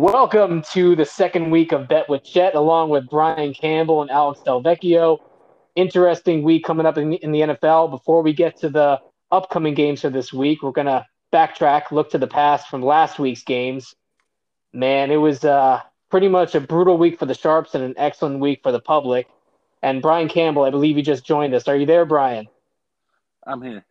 Welcome to the second week of Bet with Chet, along with Brian Campbell and Alex Delvecchio. Interesting week coming up in, in the NFL. Before we get to the upcoming games for this week, we're going to backtrack, look to the past from last week's games. Man, it was uh, pretty much a brutal week for the Sharps and an excellent week for the public. And Brian Campbell, I believe you just joined us. Are you there, Brian? I'm here.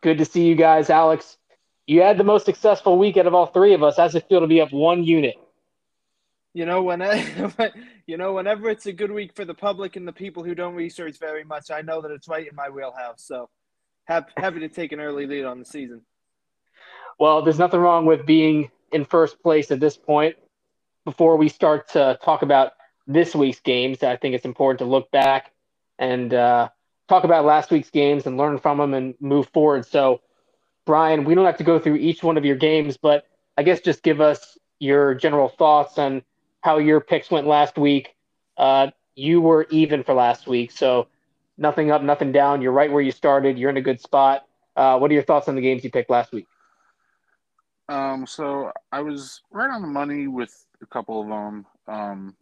Good to see you guys, Alex. You had the most successful week out of all three of us. How's it feel to be up one unit? You know, when I, you know, whenever it's a good week for the public and the people who don't research very much, I know that it's right in my wheelhouse. So, happy to take an early lead on the season. Well, there's nothing wrong with being in first place at this point. Before we start to talk about this week's games, I think it's important to look back and uh, talk about last week's games and learn from them and move forward. So, Brian, we don't have to go through each one of your games, but I guess just give us your general thoughts on how your picks went last week. Uh, you were even for last week, so nothing up, nothing down. You're right where you started. You're in a good spot. Uh, what are your thoughts on the games you picked last week? Um, so I was right on the money with a couple of them. Um,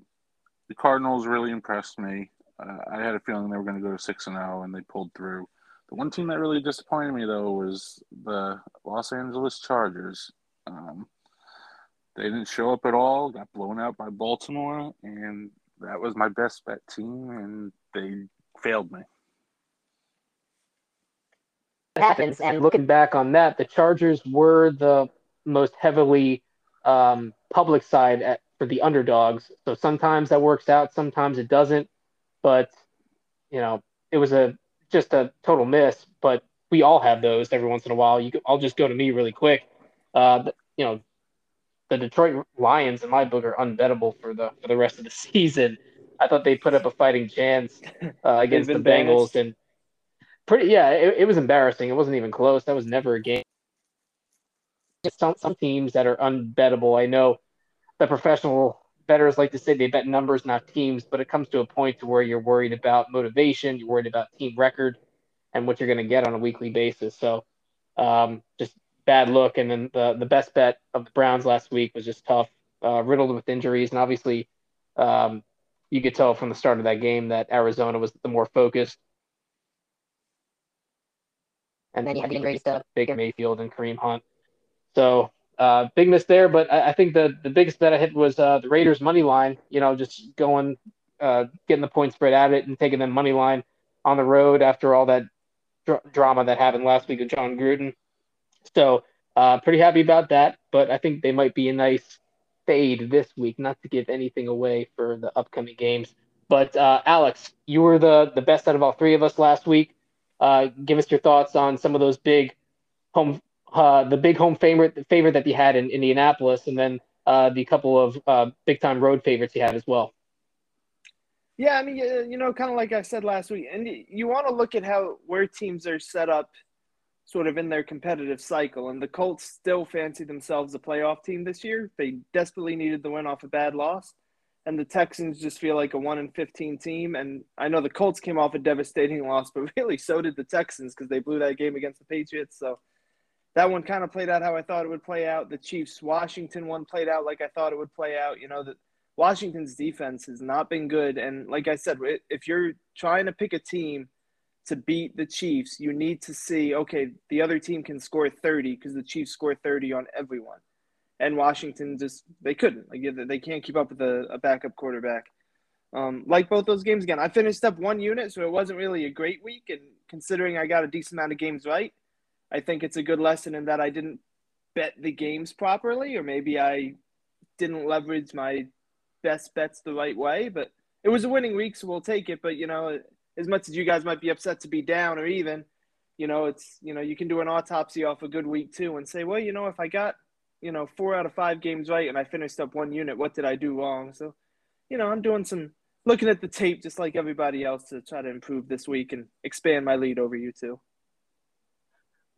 the Cardinals really impressed me. Uh, I had a feeling they were going to go to six and zero, oh, and they pulled through. The one team that really disappointed me though was the Los Angeles Chargers. Um, they didn't show up at all. Got blown out by Baltimore, and that was my best bet team, and they failed me. Happens, and looking back on that, the Chargers were the most heavily um, public side at, for the underdogs. So sometimes that works out, sometimes it doesn't. But you know, it was a just a total miss, but we all have those every once in a while. You, I'll just go to me really quick. Uh, you know, the Detroit Lions in my book are unbettable for the for the rest of the season. I thought they put up a fighting chance uh, against the Bengals, and pretty yeah, it, it was embarrassing. It wasn't even close. That was never a game. Some some teams that are unbettable. I know the professional bettors like to say they bet numbers, not teams, but it comes to a point to where you're worried about motivation, you're worried about team record, and what you're going to get on a weekly basis. So, um, just bad look. And then the the best bet of the Browns last week was just tough, uh, riddled with injuries, and obviously, um, you could tell from the start of that game that Arizona was the more focused. And then you had the injuries to Baker Mayfield and Kareem Hunt. So uh, big miss there, but I, I, think the the biggest bet I hit was uh, the Raiders money line. You know, just going, uh, getting the point spread at it and taking them money line on the road after all that dr- drama that happened last week with Jon Gruden. So uh, pretty happy about that, but I think they might be a nice fade this week. Not to give anything away for the upcoming games, but uh, Alex, you were the the best out of all three of us last week. Uh, give us your thoughts on some of those big home uh, the big home favorite favorite that he had in Indianapolis, and then uh, the couple of uh, big time road favorites he had as well. Yeah, I mean, you know, kind of like I said last week, and you want to look at how where teams are set up, sort of in their competitive cycle. And the Colts still fancy themselves a playoff team this year. They desperately needed the win off a bad loss, and the Texans just feel like a one in fifteen team. And I know the Colts came off a devastating loss, but really so did the Texans because they blew that game against the Patriots. So that one kind of played out how I thought it would play out. The Chiefs Washington one played out like I thought it would play out. You know, that Washington's defense has not been good. And like I said, if you're trying to pick a team to beat the Chiefs, you need to see, okay, the other team can score 30 because the Chiefs score 30 on everyone. And Washington just, they couldn't. Like, they can't keep up with a, a backup quarterback. Um, like both those games again, I finished up one unit, so it wasn't really a great week. And considering I got a decent amount of games right, I think it's a good lesson in that I didn't bet the games properly, or maybe I didn't leverage my best bets the right way. But it was a winning week, so we'll take it. But you know, as much as you guys might be upset to be down or even, you know, it's you know you can do an autopsy off a good week too and say, well, you know, if I got you know four out of five games right and I finished up one unit, what did I do wrong? So, you know, I'm doing some looking at the tape just like everybody else to try to improve this week and expand my lead over you too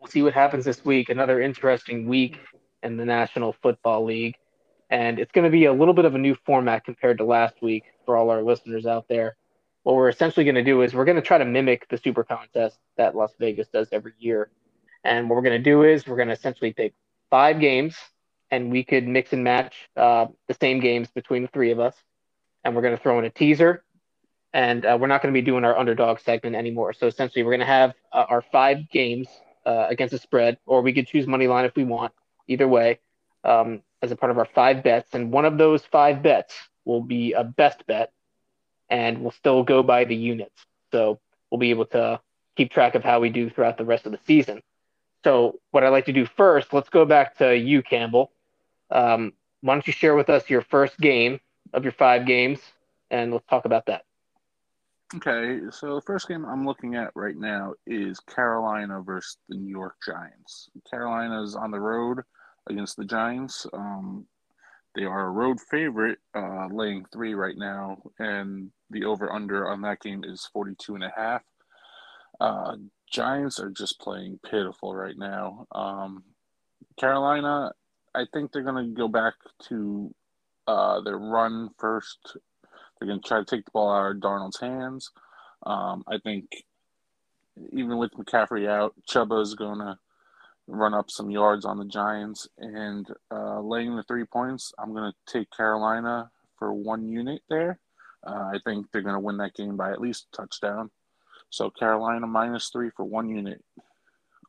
we'll see what happens this week. Another interesting week in the National Football League. And it's going to be a little bit of a new format compared to last week for all our listeners out there. What we're essentially going to do is we're going to try to mimic the super contest that Las Vegas does every year. And what we're going to do is we're going to essentially pick five games and we could mix and match uh, the same games between the three of us. And we're going to throw in a teaser, and uh, we're not going to be doing our underdog segment anymore. So essentially, we're going to have uh, our five games uh, against the spread, or we could choose money line if we want. Either way, um, as a part of our five bets, and one of those five bets will be a best bet, and we'll still go by the units. So we'll be able to keep track of how we do throughout the rest of the season. So, what I'd like to do first, let's go back to you, Campbell. Um, why don't you share with us your first game of your five games, and let's talk about that. Okay, so the first game I'm looking at right now is Carolina versus the New York Giants. Carolina's on the road against the Giants. Um, they are a road favorite, uh, laying three right now, and the over under on that game is 42 and a half. Uh, Giants are just playing pitiful right now. Um, Carolina, I think they're going to go back to uh, their run first. They're going to try to take the ball out of Darnold's hands. Um, I think even with McCaffrey out, Chuba is going to run up some yards on the Giants. And uh, laying the three points, I'm going to take Carolina for one unit there. Uh, I think they're going to win that game by at least touchdown. So Carolina minus three for one unit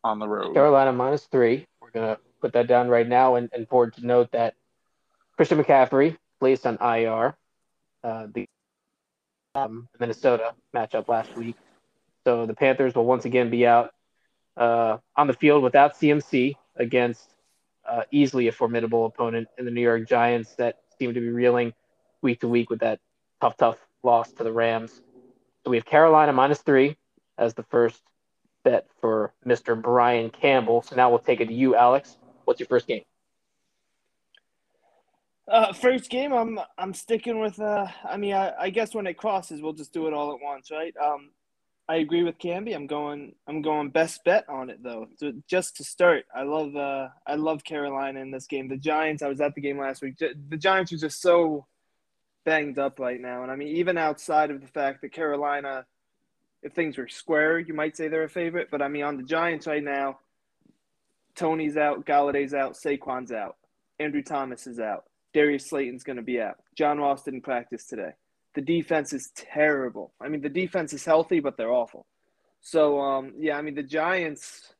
on the road. Carolina minus three. We're going to put that down right now. And, forward to note that Christian McCaffrey placed on IR. Uh, the um, Minnesota matchup last week. So the Panthers will once again be out uh, on the field without CMC against uh, easily a formidable opponent in the New York Giants that seem to be reeling week to week with that tough, tough loss to the Rams. So we have Carolina minus three as the first bet for Mr. Brian Campbell. So now we'll take it to you, Alex. What's your first game? Uh, first game, I'm I'm sticking with. Uh, I mean, I, I guess when it crosses, we'll just do it all at once, right? Um, I agree with Camby. I'm going. I'm going best bet on it though. So just to start, I love. Uh, I love Carolina in this game. The Giants. I was at the game last week. The Giants are just so banged up right now, and I mean, even outside of the fact that Carolina, if things were square, you might say they're a favorite. But I mean, on the Giants right now, Toney's out, Golladay's out, Saquon's out, Andrew Thomas is out. Darius Slayton's going to be out. John Ross didn't practice today. The defense is terrible. I mean, the defense is healthy, but they're awful. So, um, yeah, I mean, the Giants,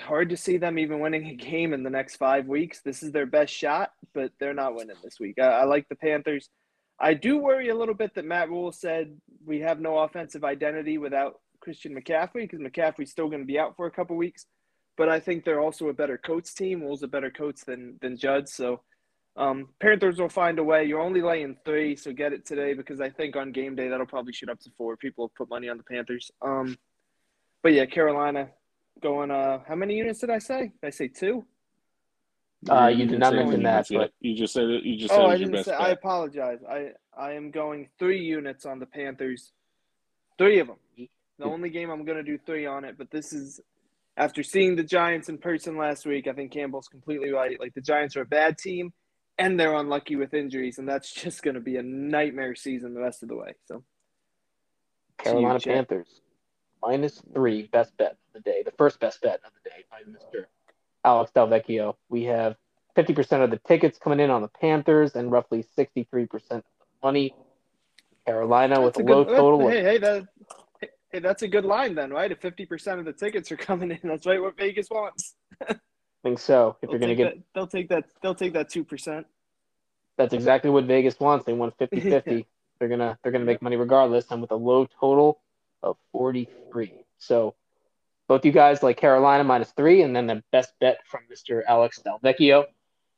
hard to see them even winning a game in the next five weeks. This is their best shot, but they're not winning this week. I, I like the Panthers. I do worry a little bit that Matt Rhule said we have no offensive identity without Christian McCaffrey because McCaffrey's still going to be out for a couple weeks. But I think they're also a better coach team. Rhule's a better coach than than Judd. So um, Panthers will find a way. You're only laying three, so get it today because I think on game day that'll probably shoot up to four. People will put money on the Panthers. Um, but yeah, Carolina going. Uh, how many units did I say? Did I say two? Uh, you did not mention that, but you just said it. You just oh, said I didn't say. bet. I apologize. I I am going three units on the Panthers. Three of them. The only game I'm going to do three on it, but this is after seeing the Giants in person last week. I think Campbell's completely right. Like the Giants are a bad team and they're unlucky with injuries, and that's just going to be a nightmare season the rest of the way. So, Carolina you, Panthers minus three, best bet of the day, the first best bet of the day by Mr. Alex Delvecchio. We have 50% of the tickets coming in on the Panthers and roughly 63% of the money. Carolina with a low good- oh, total. Hey, hey, that, hey, that's a good line then, right? If fifty percent of the tickets are coming in, that's right what Vegas wants. I think so. If They'll you're going to get, that, they'll take that. They'll take that two percent. that's exactly what Vegas wants. They want 50-50. They're gonna they're gonna make money regardless, and with a low total of 43. So both you guys like Carolina minus three, and then the best bet from Mr. Alex Delvecchio.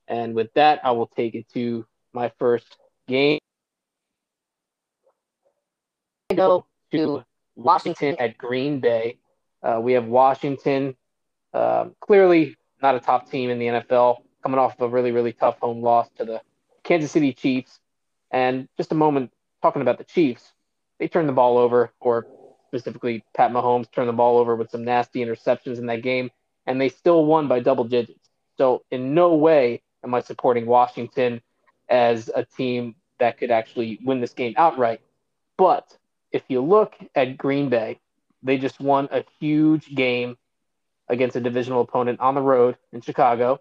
And with that, I will take it to my first game. I go to Washington at Green Bay. Uh, we have Washington, um, clearly not a top team in the NFL, coming off of a really, really tough home loss to the Kansas City Chiefs. And just a moment talking about the Chiefs, they turned the ball over, or specifically Pat Mahomes turned the ball over with some nasty interceptions in that game, and they still won by double digits. So in no way am I supporting Washington as a team that could actually win this game outright. But if you look at Green Bay, they just won a huge game against a divisional opponent on the road in Chicago.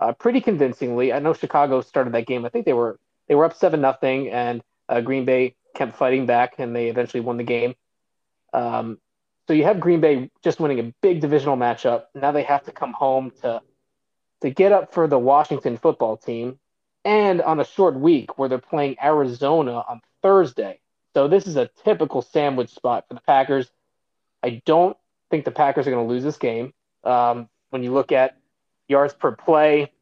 uh, pretty convincingly. I know Chicago started that game. I think they were they were up seven nothing, and uh, Green Bay kept fighting back, and they eventually won the game. Um, so you have Green Bay just winning a big divisional matchup. Now they have to come home to to get up for the Washington football team, and on a short week where they're playing Arizona on Thursday. So this is a typical sandwich spot for the Packers. I don't think the Packers are going to lose this game. Um, when you look at yards per play,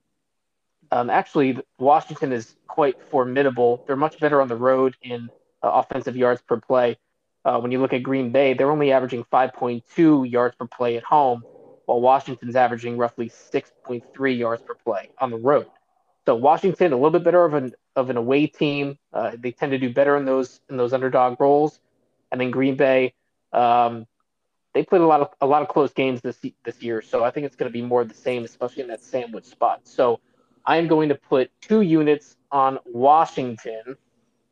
um, actually, Washington is quite formidable. They're much better on the road in uh, offensive yards per play. Uh, when you look at Green Bay, they're only averaging 5.2 yards per play at home, while Washington's averaging roughly 6.3 yards per play on the road. So Washington, a little bit better of an of an away team. Uh, they tend to do better in those in those underdog roles. And then Green Bay, um, they played a lot of a lot of close games this this year. So I think it's going to be more of the same, especially in that sandwich spot. So I am going to put two units on Washington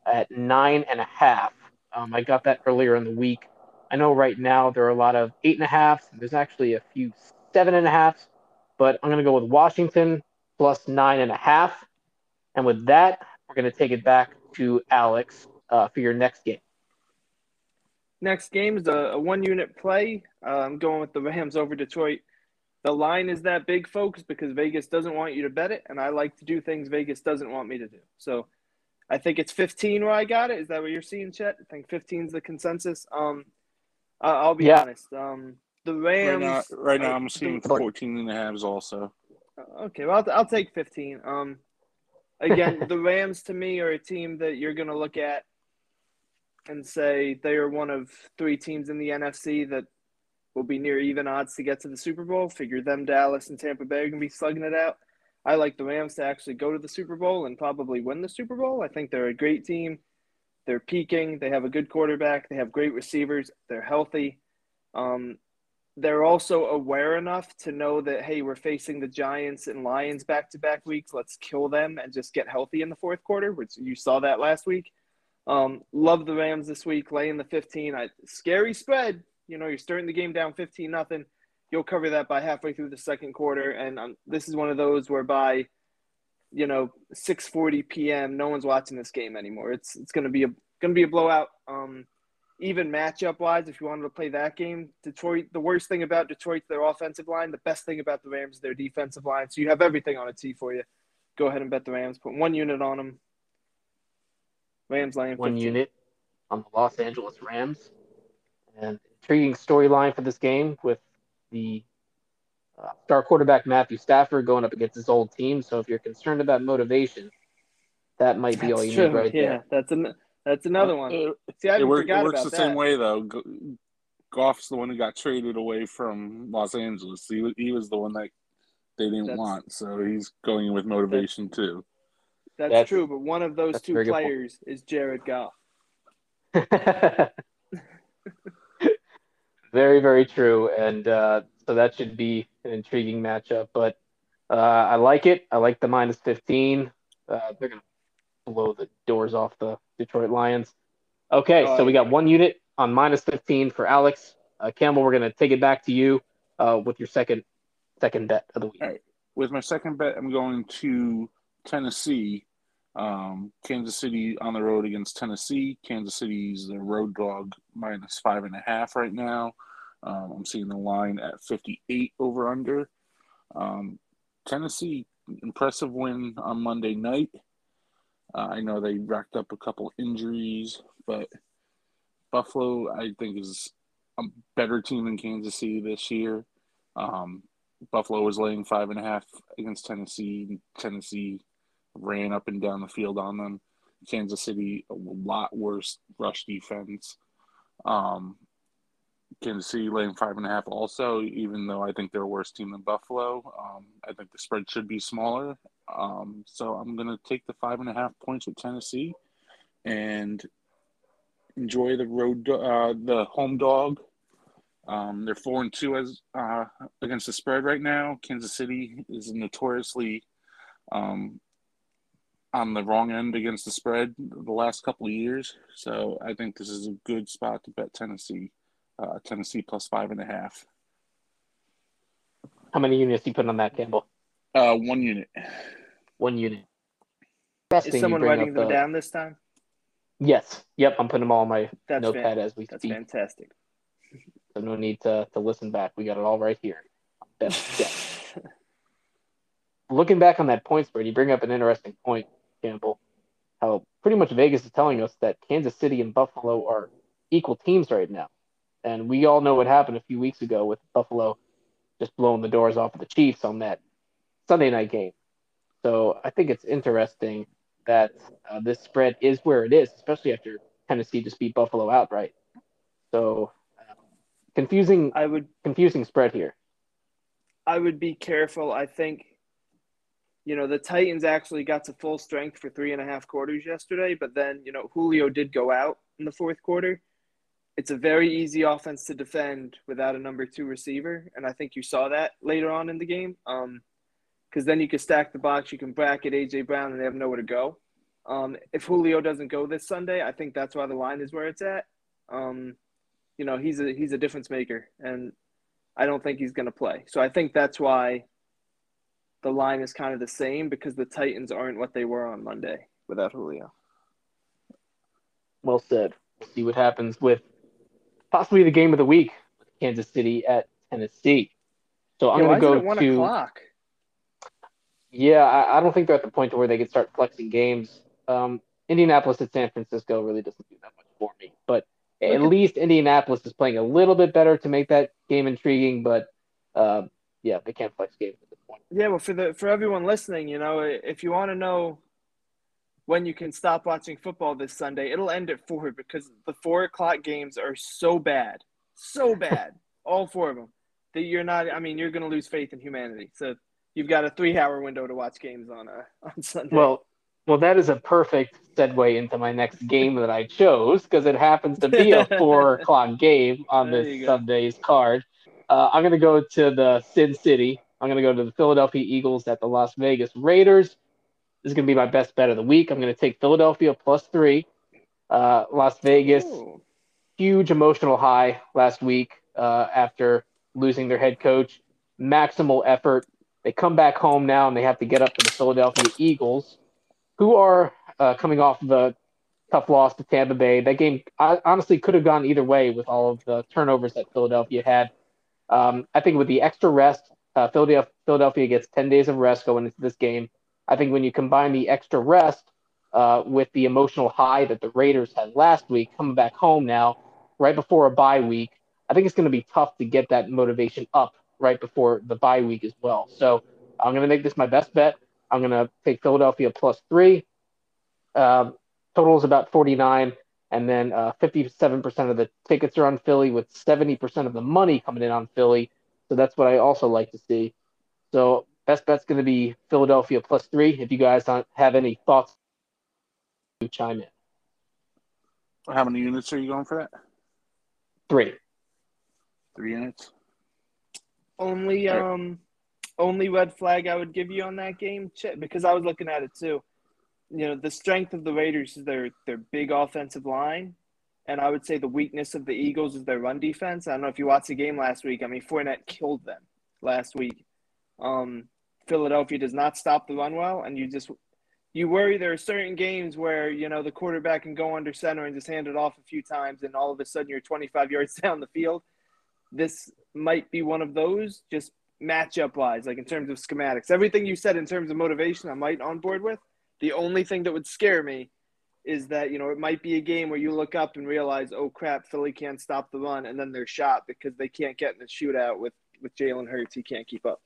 at nine and a half. Um, I got that earlier in the week. I know right now there are a lot of eight and a half. There's actually a few seven and a half, but I'm going to go with Washington plus nine and a half. And with that, we're going to take it back to Alex uh, for your next game. Next game is a, a one unit play. Uh, I'm going with the Rams over Detroit. The line is that big, folks, because Vegas doesn't want you to bet it, and I like to do things Vegas doesn't want me to do. So I think it's 15 where I got it. Is that what you're seeing, Chet? I think 15 is the consensus. Um, uh, I'll be yeah. honest. Um, the Rams. Right now, right now I'm seeing 14 and a halves also. Okay, well, I'll, I'll take 15. Um, again, the Rams to me are a team that you're going to look at and say they are one of three teams in the NFC that will be near even odds to get to the Super Bowl. Figure them, Dallas, and Tampa Bay are going to be slugging it out. I like the Rams to actually go to the Super Bowl and probably win the Super Bowl. I think they're a great team. They're peaking. They have a good quarterback. They have great receivers. They're healthy. Um, they're also aware enough to know that hey, we're facing the Giants and Lions back to back weeks. Let's kill them and just get healthy in the fourth quarter, which you saw that last week. Um, love the Rams this week, laying the 15. I, scary spread. You know, you're starting the game down 15 nothing. You'll cover that by halfway through the second quarter, and um, this is one of those where by you know 6:40 p.m. no one's watching this game anymore. It's it's going to be a going to be a blowout. Um, even matchup wise, if you wanted to play that game, Detroit, the worst thing about Detroit's their offensive line. The best thing about the Rams is their defensive line. So you have everything on a T for you. Go ahead and bet the Rams. Put one unit on them. Rams laying 15. one unit on the Los Angeles Rams. And intriguing storyline for this game with the uh, star quarterback Matthew Stafford going up against his old team. So if you're concerned about motivation, that might be that's all you true. need right yeah, there. Yeah, that's an that's another one. It, See, I it, work, it works the that. same way though. Goff's the one who got traded away from Los Angeles. He was, he was the one that they didn't that's, want, so he's going with motivation that's, too. That's, that's, true, but one of those two players is Jared Goff. very, very true, and uh, so that should be an intriguing matchup. But uh, I like it. I like the minus fifteen. Uh, they're gonna blow the doors off the Detroit Lions. Okay, so we got one unit on minus 15 for Alex. Uh, Campbell, we're going to take it back to you uh, with your second second bet of the week. All right. With my second bet, I'm going to Tennessee. Um, Kansas City on the road against Tennessee. Kansas City's the road dog minus five and a half right now. Um, I'm seeing the line at 58 over under. Um, Tennessee, impressive win on Monday night. Uh, I know they racked up a couple injuries, but Buffalo, I think, is a better team than Kansas City this year. Um, Buffalo was laying five and a half against Tennessee. Tennessee ran up and down the field on them. Kansas City, a lot worse rush defense. Um, Kansas City laying five and a half also, even though I think they're a worse team than Buffalo. Um, I think the spread should be smaller. Um, so I'm going to take the five and a half points with Tennessee and enjoy the road, uh, the home dog. Um, they're four and two as uh, against the spread right now. Kansas City is notoriously um, on the wrong end against the spread the last couple of years. So I think this is a good spot to bet Tennessee. Uh, Tennessee plus five and a half. How many units do you put on that, Campbell? Uh, one unit. One unit. Best Is thing someone bring writing up them the- down this time? Yes. Yep. I'm putting them all on my That's notepad fan- as we that's speak. fantastic. So no need to, to listen back. We got it all right here. Best. Looking back on that point spread, you bring up an interesting point, Campbell. How pretty much Vegas is telling us that Kansas City and Buffalo are equal teams right now. And we all know what happened a few weeks ago with Buffalo just blowing the doors off of the Chiefs on that Sunday night game. So I think it's interesting that uh, this spread is where it is, especially after Tennessee just beat Buffalo outright. So uh, confusing, I would confusing spread here. I would be careful. I think, you know, the Titans actually got to full strength for three and a half quarters yesterday, but then, you know, Julio did go out in the fourth quarter. It's a very easy offense to defend without a number two receiver, and I think you saw that later on in the game. Um, because then you can stack the box, you can bracket AJ Brown, and they have nowhere to go. Um, if Julio doesn't go this Sunday, I think that's why the line is where it's at. Um, you know, he's a he's a difference maker, and I don't think he's going to play. So I think that's why the line is kind of the same because the Titans aren't what they were on Monday without Julio. Well said. We'll see what happens with possibly the game of the week with Kansas City at Tennessee. So I'm going it to go to. o'clock? Yeah, I, I don't think they're at the point to where they could start flexing games. Um, Indianapolis at San Francisco really doesn't do that much for me, but at least Indianapolis is playing a little bit better to make that game intriguing. But uh, yeah, they can't flex games at this point. Yeah, well, for the for everyone listening, you know, if you want to know when you can stop watching football this Sunday, it'll end at four because the four o'clock games are so bad, so bad, all four of them that you're not. I mean, you're going to lose faith in humanity. So you've got a three-hour window to watch games on uh, on Sunday. Well, well, that is a perfect segue into my next game that I chose because it happens to be a four o'clock game on There this. Sunday's card. Uh, I'm going to go to the Sin City. I'm going to go to the Philadelphia Eagles at the Las Vegas Raiders. This is going to be my best bet of the week. I'm going to take Philadelphia plus three. Uh, Las Vegas, Ooh. huge emotional high last week uh, after losing their head coach. Maximal effort. They come back home now and they have to get up to the Philadelphia Eagles, who are uh, coming off of a tough loss to Tampa Bay. That game I, honestly could have gone either way with all of the turnovers that Philadelphia had. Um, I think with the extra rest, uh, Philadelphia, Philadelphia gets 10 days of rest going into this game. I think when you combine the extra rest uh, with the emotional high that the Raiders had last week, coming back home now, right before a bye week, I think it's going to be tough to get that motivation up right before the bye week as well. So I'm going to make this my best bet. I'm going to take Philadelphia plus three. Um, total is about 49, and then uh, 57% of the tickets are on Philly, with 70% of the money coming in on Philly. So that's what I also like to see. So best bet's going to be Philadelphia plus three. If you guys don't have any thoughts, you chime in. How many units are you going for that? Three. Three units. Only Right. um only red flag I would give you on that game, Chip, because I was looking at it too. You know, the strength of the Raiders is their their big offensive line. And I would say the weakness of the Eagles is their run defense. I don't know if you watched the game last week. I mean, Fournette killed them last week. Um, Philadelphia does not stop the run well, and you just you worry there are certain games where you know the quarterback can go under center and just hand it off a few times, and all of a sudden you're 25 yards down the field. This might be one of those, just matchup wise, like in terms of schematics. Everything you said in terms of motivation, I'm right on board with. The only thing that would scare me is that you know it might be a game where you look up and realize, oh crap, Philly can't stop the run, and then they're shot because they can't get in the shootout with with Jalen Hurts. He can't keep up.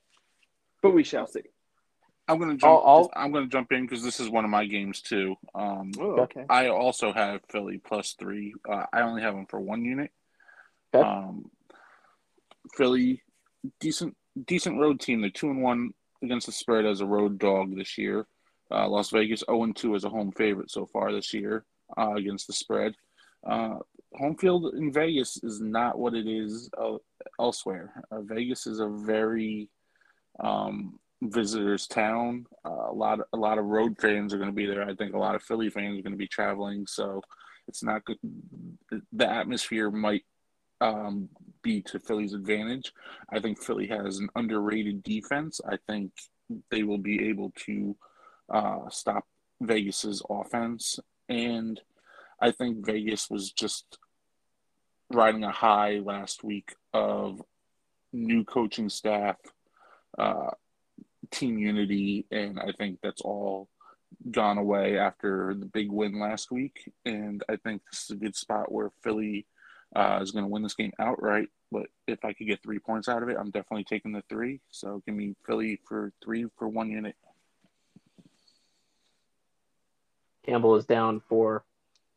But we shall see. I'm gonna jump. I'll- I'm gonna jump in because this is one of my games too. Um, Oh, okay. I also have Philly plus three. Uh, I only have them for one unit. Okay. Um, Philly, decent decent road team. They're two and one against the spread as a road dog this year. Uh, Las Vegas zero and two as a home favorite so far this year uh, against the spread. Uh, home field in Vegas is not what it is elsewhere. Uh, Vegas is a very um, visitors town. Uh, a lot, a lot of road fans are going to be there. I think a lot of Philly fans are going to be traveling, so it's not good. The atmosphere might um, be to Philly's advantage. I think Philly has an underrated defense. I think they will be able to uh, stop Vegas's offense. And I think Vegas was just riding a high last week of new coaching staff, uh, team unity, and I think that's all gone away after the big win last week. And I think this is a good spot where Philly uh, is going to win this game outright. But if I could get three points out of it, I'm definitely taking the three. So give me Philly for three for one unit. Campbell is down for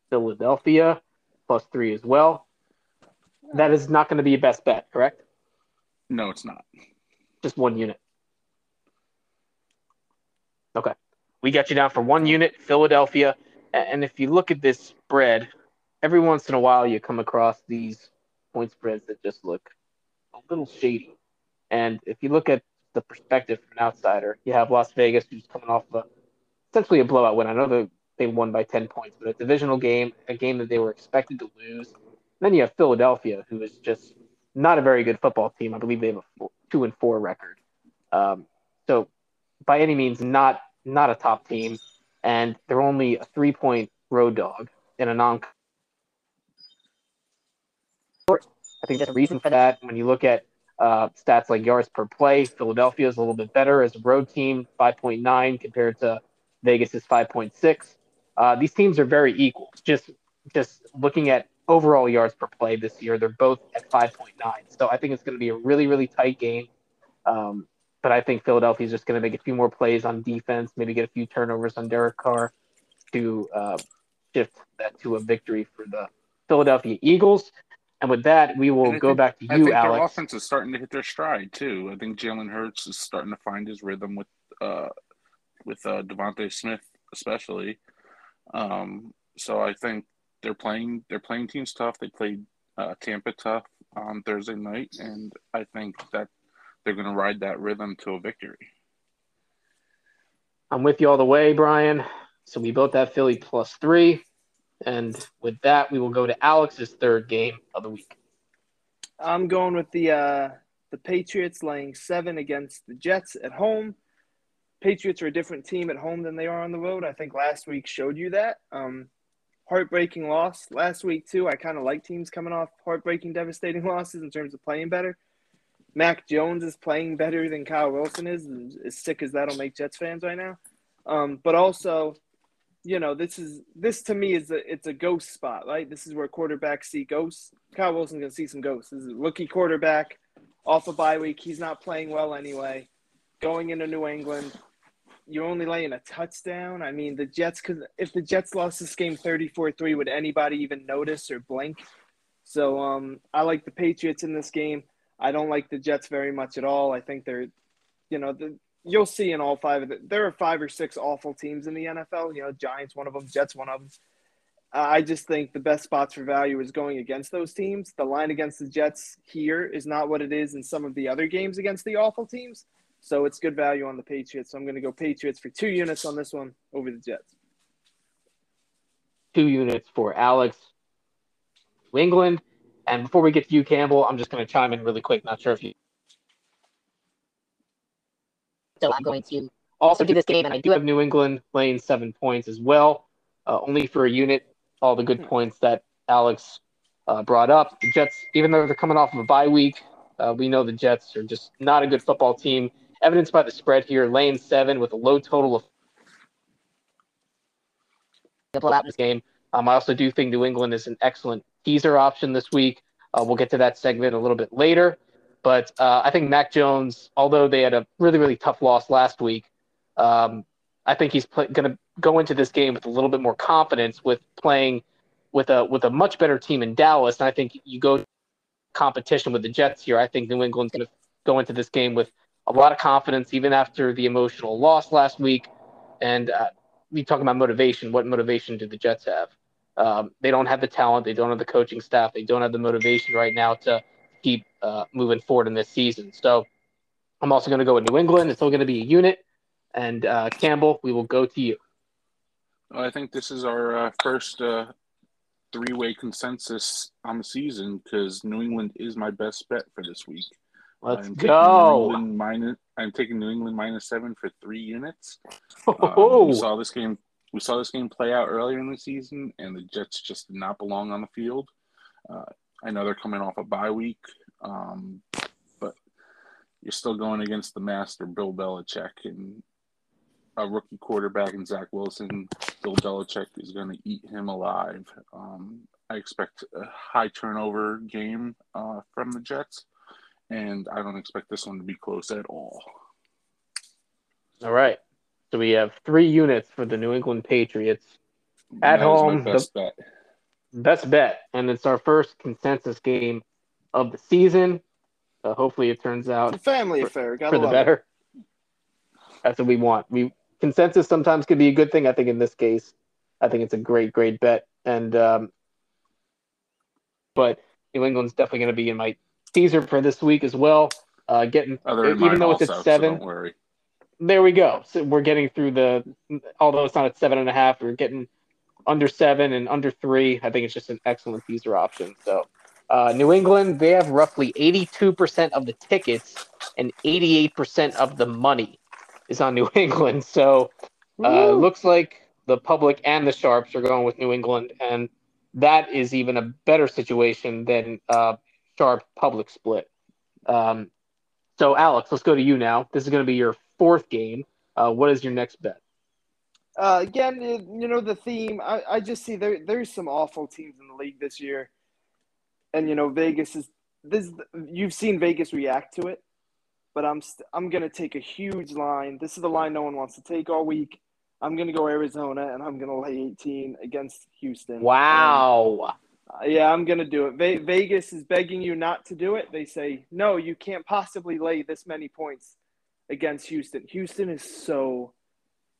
Philadelphia, plus three as well. That is not going to be a best bet, correct? No, it's not. Just one unit. Okay. We got you down for one unit, Philadelphia. And if you look at this spread, every once in a while you come across these point spreads that just look a little shady. And if you look at the perspective from an outsider, you have Las Vegas, who's coming off of a, essentially a blowout win. I know that they won by 10 points, but a divisional game, a game that they were expected to lose. Then you have Philadelphia, who is just not a very good football team. I believe they have a four, two and four record. Um, so by any means, not not a top team, and they're only a three point road dog in a non. I think there's a reason for that. When you look at uh, stats like yards per play, Philadelphia is a little bit better as a road team, 5.9 compared to Vegas's 5.6. Uh, these teams are very equal. Just just looking at overall yards per play this year, they're both at 5.9. So I think it's going to be a really really tight game. Um, but I think Philadelphia is just going to make a few more plays on defense, maybe get a few turnovers on Derek Carr to uh, shift that to a victory for the Philadelphia Eagles. And with that, we will go think, back to you, I think Alex. Their offense is starting to hit their stride too. I think Jalen Hurts is starting to find his rhythm with uh, with uh, DeVonta Smith, especially. Um, so I think they're playing they're playing teams tough. They played uh, Tampa tough on Thursday night, and I think that they're going to ride that rhythm to a victory. I'm with you all the way, Brian. So we both have Philly plus three. And with that, we will go to Alex's third game of the week. I'm going with the uh, the Patriots laying seven against the Jets at home. Patriots are a different team at home than they are on the road. I think last week showed you that. Um, heartbreaking loss last week too. I kind of like teams coming off heartbreaking, devastating losses in terms of playing better. Mac Jones is playing better than Kyle Wilson is, as sick as that'll make Jets fans right now. Um, but also, you know, this is this to me is a it's a ghost spot, right? This is where quarterbacks see ghosts. Kyle Wilson's gonna see some ghosts. This is a rookie quarterback off a of bye week. He's not playing well anyway. Going into New England, you're only laying a touchdown. I mean, the Jets could if the Jets lost this game 34-3, would anybody even notice or blink? So um, I like the Patriots in this game. I don't like the Jets very much at all. I think they're, you know, the, you'll see in all five of it. There are five or six awful teams in the NFL. You know, Giants one of them, Jets one of them. I just think the best spots for value is going against those teams. The line against the Jets here is not what it is in some of the other games against the awful teams. So it's good value on the Patriots. So I'm going to go Patriots for two units on this one over the Jets. Two units for Alex. New England. And before we get to you, Campbell, I'm just going to chime in really quick. Not sure if you. So I'm going to also do this game, and I do have New England laying seven points as well, uh, only for a unit. All the good points that Alex uh, brought up. The Jets, even though they're coming off of a bye week, uh, we know the Jets are just not a good football team. Evidenced by the spread here, Lane seven with a low total of this game. Um, I also do think New England is an excellent teaser option this week. Uh, we'll get to that segment a little bit later. But uh, I think Mac Jones, although they had a really, really tough loss last week, um, I think he's going to go into this game with a little bit more confidence with playing with a with a much better team in Dallas. And I think you go competition with the Jets here. I think New England's going to go into this game with a lot of confidence, even after the emotional loss last week. And uh, we talking about motivation. What motivation do the Jets have? Um, they don't have the talent. They don't have the coaching staff. They don't have the motivation right now to keep uh, moving forward in this season. So I'm also going to go with New England. It's still going to be a unit. And uh, Campbell, we will go to you. I think this is our uh, first uh, three way consensus on the season because New England is my best bet for this week. Let's I'm go. Taking minus, I'm taking New England minus seven for three units. Oh, Um, we saw this game. We saw this game play out earlier in the season, and the Jets just did not belong on the field. Uh, I know they're coming off a bye week, um, but you're still going against the master, Bill Belichick, and a rookie quarterback in Zach Wilson. Bill Belichick is going to eat him alive. Um, I expect a high turnover game uh, from the Jets, and I don't expect this one to be close at all. all right. So we have three units for the New England Patriots. At That is my home, the- best bet. Best bet, and it's our first consensus game of the season. Uh, hopefully, it turns It's a out family affair. Gotta for the love better. That's what we want. We consensus sometimes could be a good thing. I think in this case, I think it's a great, great bet. And um, but New England's definitely going to be in my teaser for this week as well. Uh, getting Other than even mine though it's also, at so seven, don't worry. there we go. So we're getting through the, although it's not at seven and a half, we're getting under seven and under three. I think it's just an excellent teaser option. So, uh, New England, they have roughly 82% of the tickets and 88% of the money is on New England. So, uh, looks like the public and the sharps are going with New England, and that is even a better situation than uh, sharp public split. Um, so, Alex, let's go to you now. This is going to be your fourth game. Uh, what is your next bet? Uh, again, you know the theme. I, I just see there there's some awful teams in the league this year, and you know Vegas is this. You've seen Vegas react to it, but I'm st- I'm gonna take a huge line. This is the line no one wants to take all week. I'm gonna go Arizona, and I'm gonna lay 18 against Houston. Wow. Uh, yeah, I'm gonna do it. Ve- Vegas is begging you not to do it. They say no, you can't possibly lay this many points against Houston. Houston is so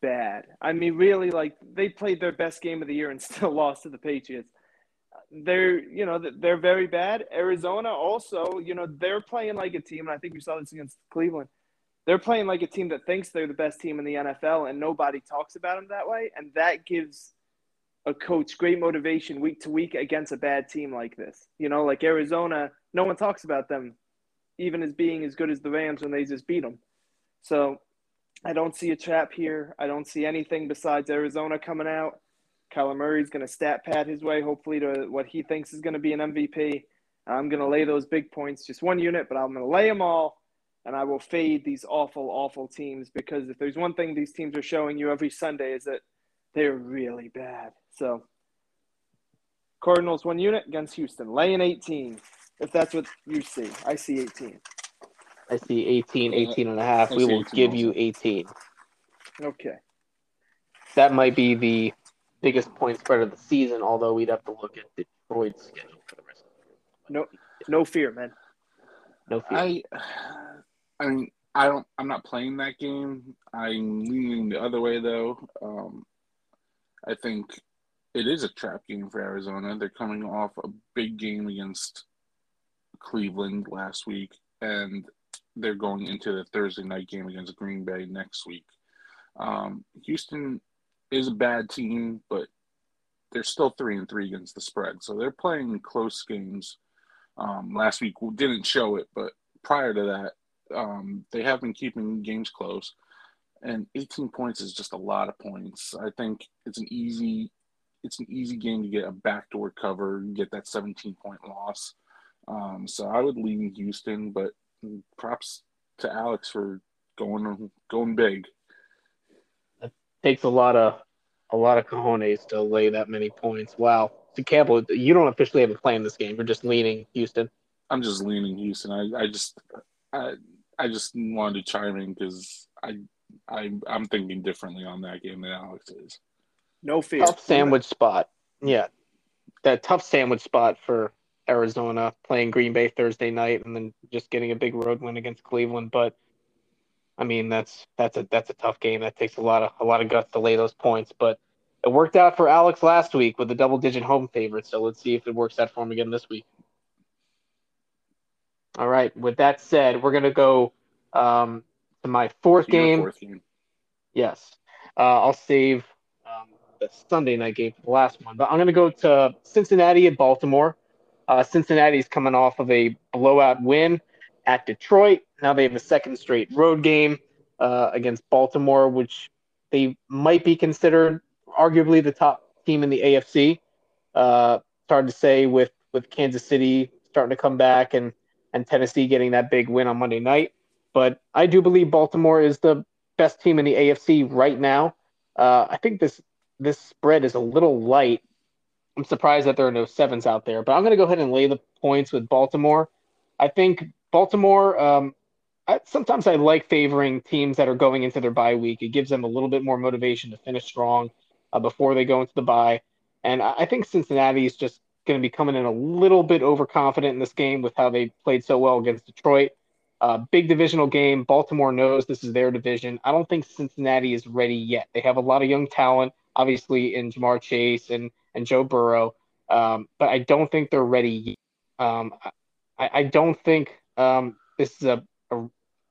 bad. I mean, really, like they played their best game of the year and still lost to the Patriots. They're, you know, they're very bad. Arizona also, you know, they're playing like a team, and I think we saw this against Cleveland. They're playing like a team that thinks they're the best team in the NFL, and nobody talks about them that way, and that gives a coach great motivation week to week against a bad team like this. You know, like Arizona, no one talks about them even as being as good as the Rams when they just beat them. So I don't see a trap here. I don't see anything besides Arizona coming out. Kyler Murray's going to stat pad his way, hopefully, to what he thinks is going to be an MVP. I'm going to lay those big points, just one unit, but I'm going to lay them all, and I will fade these awful, awful teams because if there's one thing these teams are showing you every Sunday is that they're really bad. So, Cardinals one unit against Houston, laying 18. If that's what you see, I see 18. I see 18, 18 and a half. I We will give also. you 18. Okay. That might be the biggest point spread of the season, although we'd have to look at Detroit's schedule for the rest of the year. No, no fear, man. No fear. I, I mean, I don't. I'm not playing that game. I'm leaning the other way though. Um, I think it is a trap game for Arizona. They're coming off a big game against Cleveland last week, and they're going into the Thursday night game against Green Bay next week. Um, Houston is a bad team, but they're still three and three against the spread, so they're playing close games. Um, last week didn't show it, but prior to that, um, they have been keeping games close. And 18 points is just a lot of points. I think it's an easy, it's an easy game to get a backdoor cover and get that 17 point loss. Um, so I would lean Houston, but props to Alex for going going big. It takes a lot of a lot of cojones to lay that many points. Wow. So Campbell, you don't officially have a play in this game. You're just leaning Houston. I'm just leaning Houston. I, I just I I just wanted to chime in because I I I'm thinking differently on that game than Alex is. No fear. Tough sandwich spot. Yeah. That tough sandwich spot for Arizona playing Green Bay Thursday night and then just getting a big road win against Cleveland. But I mean that's that's a that's a tough game. That takes a lot of a lot of guts to lay those points. But it worked out for Alex last week with a double digit home favorite. So let's see if it works out for him again this week. All right. With that said, we're gonna go um, to my fourth game. fourth game. Yes. Uh, I'll save the Sunday night game for the last one. But I'm going to go to Cincinnati at Baltimore. Uh, Cincinnati's coming off of a blowout win. at Detroit. Now they have a second straight road game uh, against Baltimore, which they might be considered arguably the top team in the AFC. Uh, it's hard to say with with Kansas City starting to come back and and Tennessee getting that big win on Monday night. But I do believe Baltimore is the best team in the AFC right now. Uh, I think this this spread is a little light. I'm surprised that there are no sevens out there, but I'm going to go ahead and lay the points with Baltimore. I think Baltimore. Um, I, sometimes I like favoring teams that are going into their bye week. It gives them a little bit more motivation to finish strong uh, before they go into the bye. And I, I think Cincinnati is just going to be coming in a little bit overconfident in this game with how they played so well against Detroit. Uh, big divisional game. Baltimore knows this is their division. I don't think Cincinnati is ready yet. They have a lot of young talent, obviously in Ja'Marr Chase and and Joe Burrow, um, but I don't think they're ready. Um, I, I don't think um, this is a, a,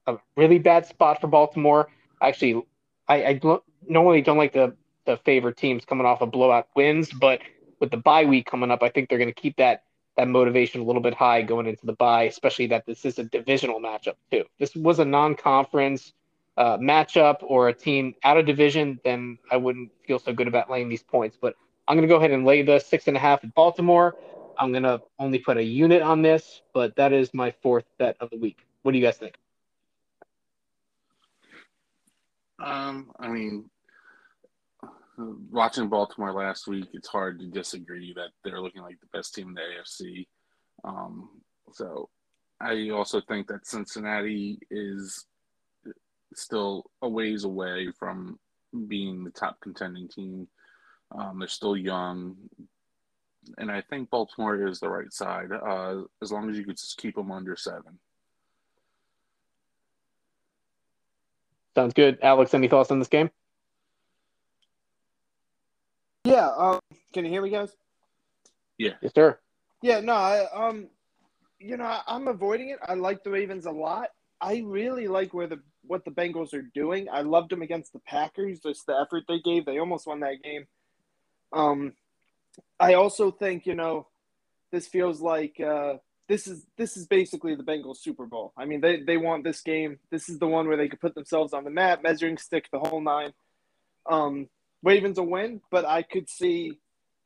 a really bad spot for Baltimore. Actually, I, I normally don't like the the favorite teams coming off of blowout wins, but with the bye week coming up, I think they're going to keep that that motivation a little bit high going into the bye, especially that this is a divisional matchup too. This was a non-conference uh, matchup or a team out of division, then I wouldn't feel so good about laying these points. But I'm going to go ahead and lay the six and a half at Baltimore. I'm going to only put a unit on this, but that is my fourth bet of the week. What do you guys think? Um, I mean, watching Baltimore last week, it's hard to disagree that they're looking like the best team in the AFC. Um, so I also think that Cincinnati is still a ways away from being the top contending team. Um, they're still young, and I think Baltimore is the right side uh, as long as you could just keep them under seven. Sounds good, Alex. Any thoughts on this game? Yeah. Um, can you hear me, guys? Yeah. Yes, sir. Yeah. No. I um, you know, I, I'm avoiding it. I like the Ravens a lot. I really like where the what the Bengals are doing. I loved them against the Packers. Just the effort they gave. They almost won that game. Um, I also think you know, this feels like uh, this is this is basically the Bengals Super Bowl. I mean, they they want this game. This is the one where they could put themselves on the map, measuring stick, the whole nine. Um, Ravens will win, but I could see,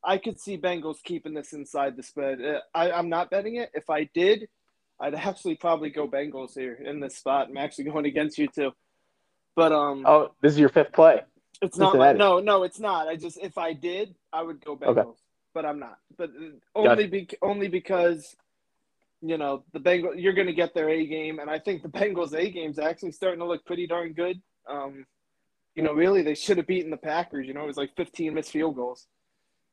I could see Bengals keeping this inside the spread. Uh, I, I'm not betting it. If I did, I'd actually probably go Bengals here in this spot. I'm actually going against you too. But um, oh, this is your fifth play. It's not. My, no, no, it's not. I just if I did, I would go Bengals, okay. but I'm not. But uh, only be only because you know the Bengals. You're going to get their A game, and I think the Bengals A game's actually starting to look pretty darn good. Um, you know, really they should have beaten the Packers. You know, it was like 15 missed field goals.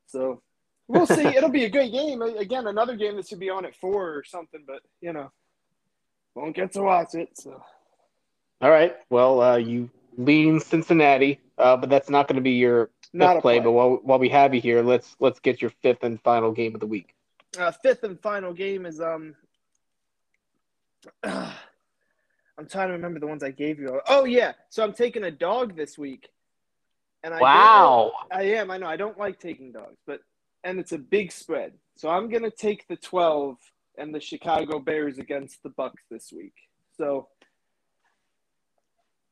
So we'll see. It'll be a good game. Again, another game that should be on at four or something, but you know, won't get to watch it. So. All right. Well, uh, you lean Cincinnati, uh, but that's not going to be your not play, play. But while while we have you here, let's let's get your fifth and final game of the week. Uh, fifth and final game is um. I'm trying to remember the ones I gave you. Oh yeah, so I'm taking a dog this week, and I wow, I am. I know I don't like taking dogs, but and it's a big spread. So I'm gonna take the 12 and the Chicago Bears against the Bucks this week. So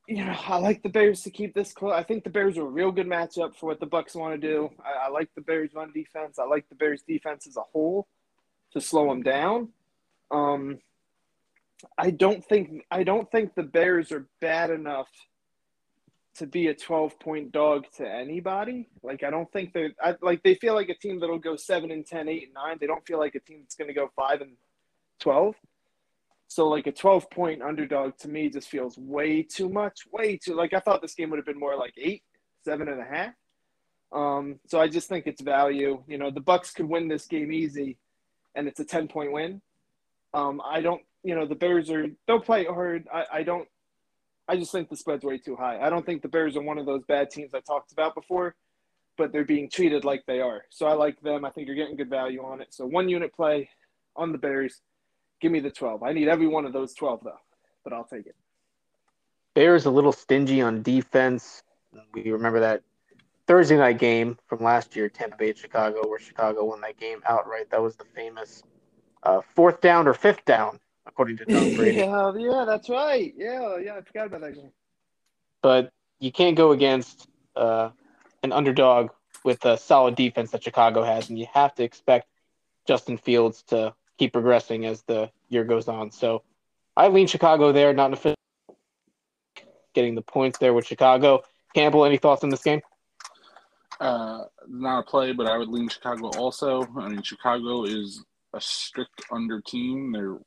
you know, I like the Bears to keep this close. I think the Bears are a real good matchup for what the Bucks want to do. I, I like the Bears run defense. I like the Bears defense as a whole to slow them down. Um, I don't think I don't think the Bears are bad enough to be a 12 point dog to anybody. Like I don't think they're I, like they feel like a team that'll go 7 and 10, 8 and 9. They don't feel like a team that's going to go 5 and 12. So like a 12 point underdog to me just feels way too much, way too like I thought this game would have been more like eight, seven and a half. Um, so I just think it's value. You know, the Bucks could win this game easy, and it's a 10 point win. Um, I don't you know the Bears are they'll play hard. I, I don't. I just think the spread's way too high. I don't think the Bears are one of those bad teams I talked about before, but they're being treated like they are. So I like them. I think you're getting good value on it. So one unit play on the Bears. Give me the 12. I need every one of those 12 though, but I'll take it. Bears a little stingy on defense. We remember that Thursday night game from last year, Tampa Bay Chicago, where Chicago won that game outright. That was the famous uh, fourth down or fifth down according to Tom Brady. yeah, yeah, that's right. Yeah, yeah, I forgot about that game. But you can't go against uh, an underdog with a solid defense that Chicago has, and you have to expect Justin Fields to keep progressing as the year goes on. So I lean Chicago there, not official getting the points there with Chicago. Campbell, any thoughts on this game? Uh, not a play, but I would lean Chicago also. I mean, Chicago is a strict under team. They're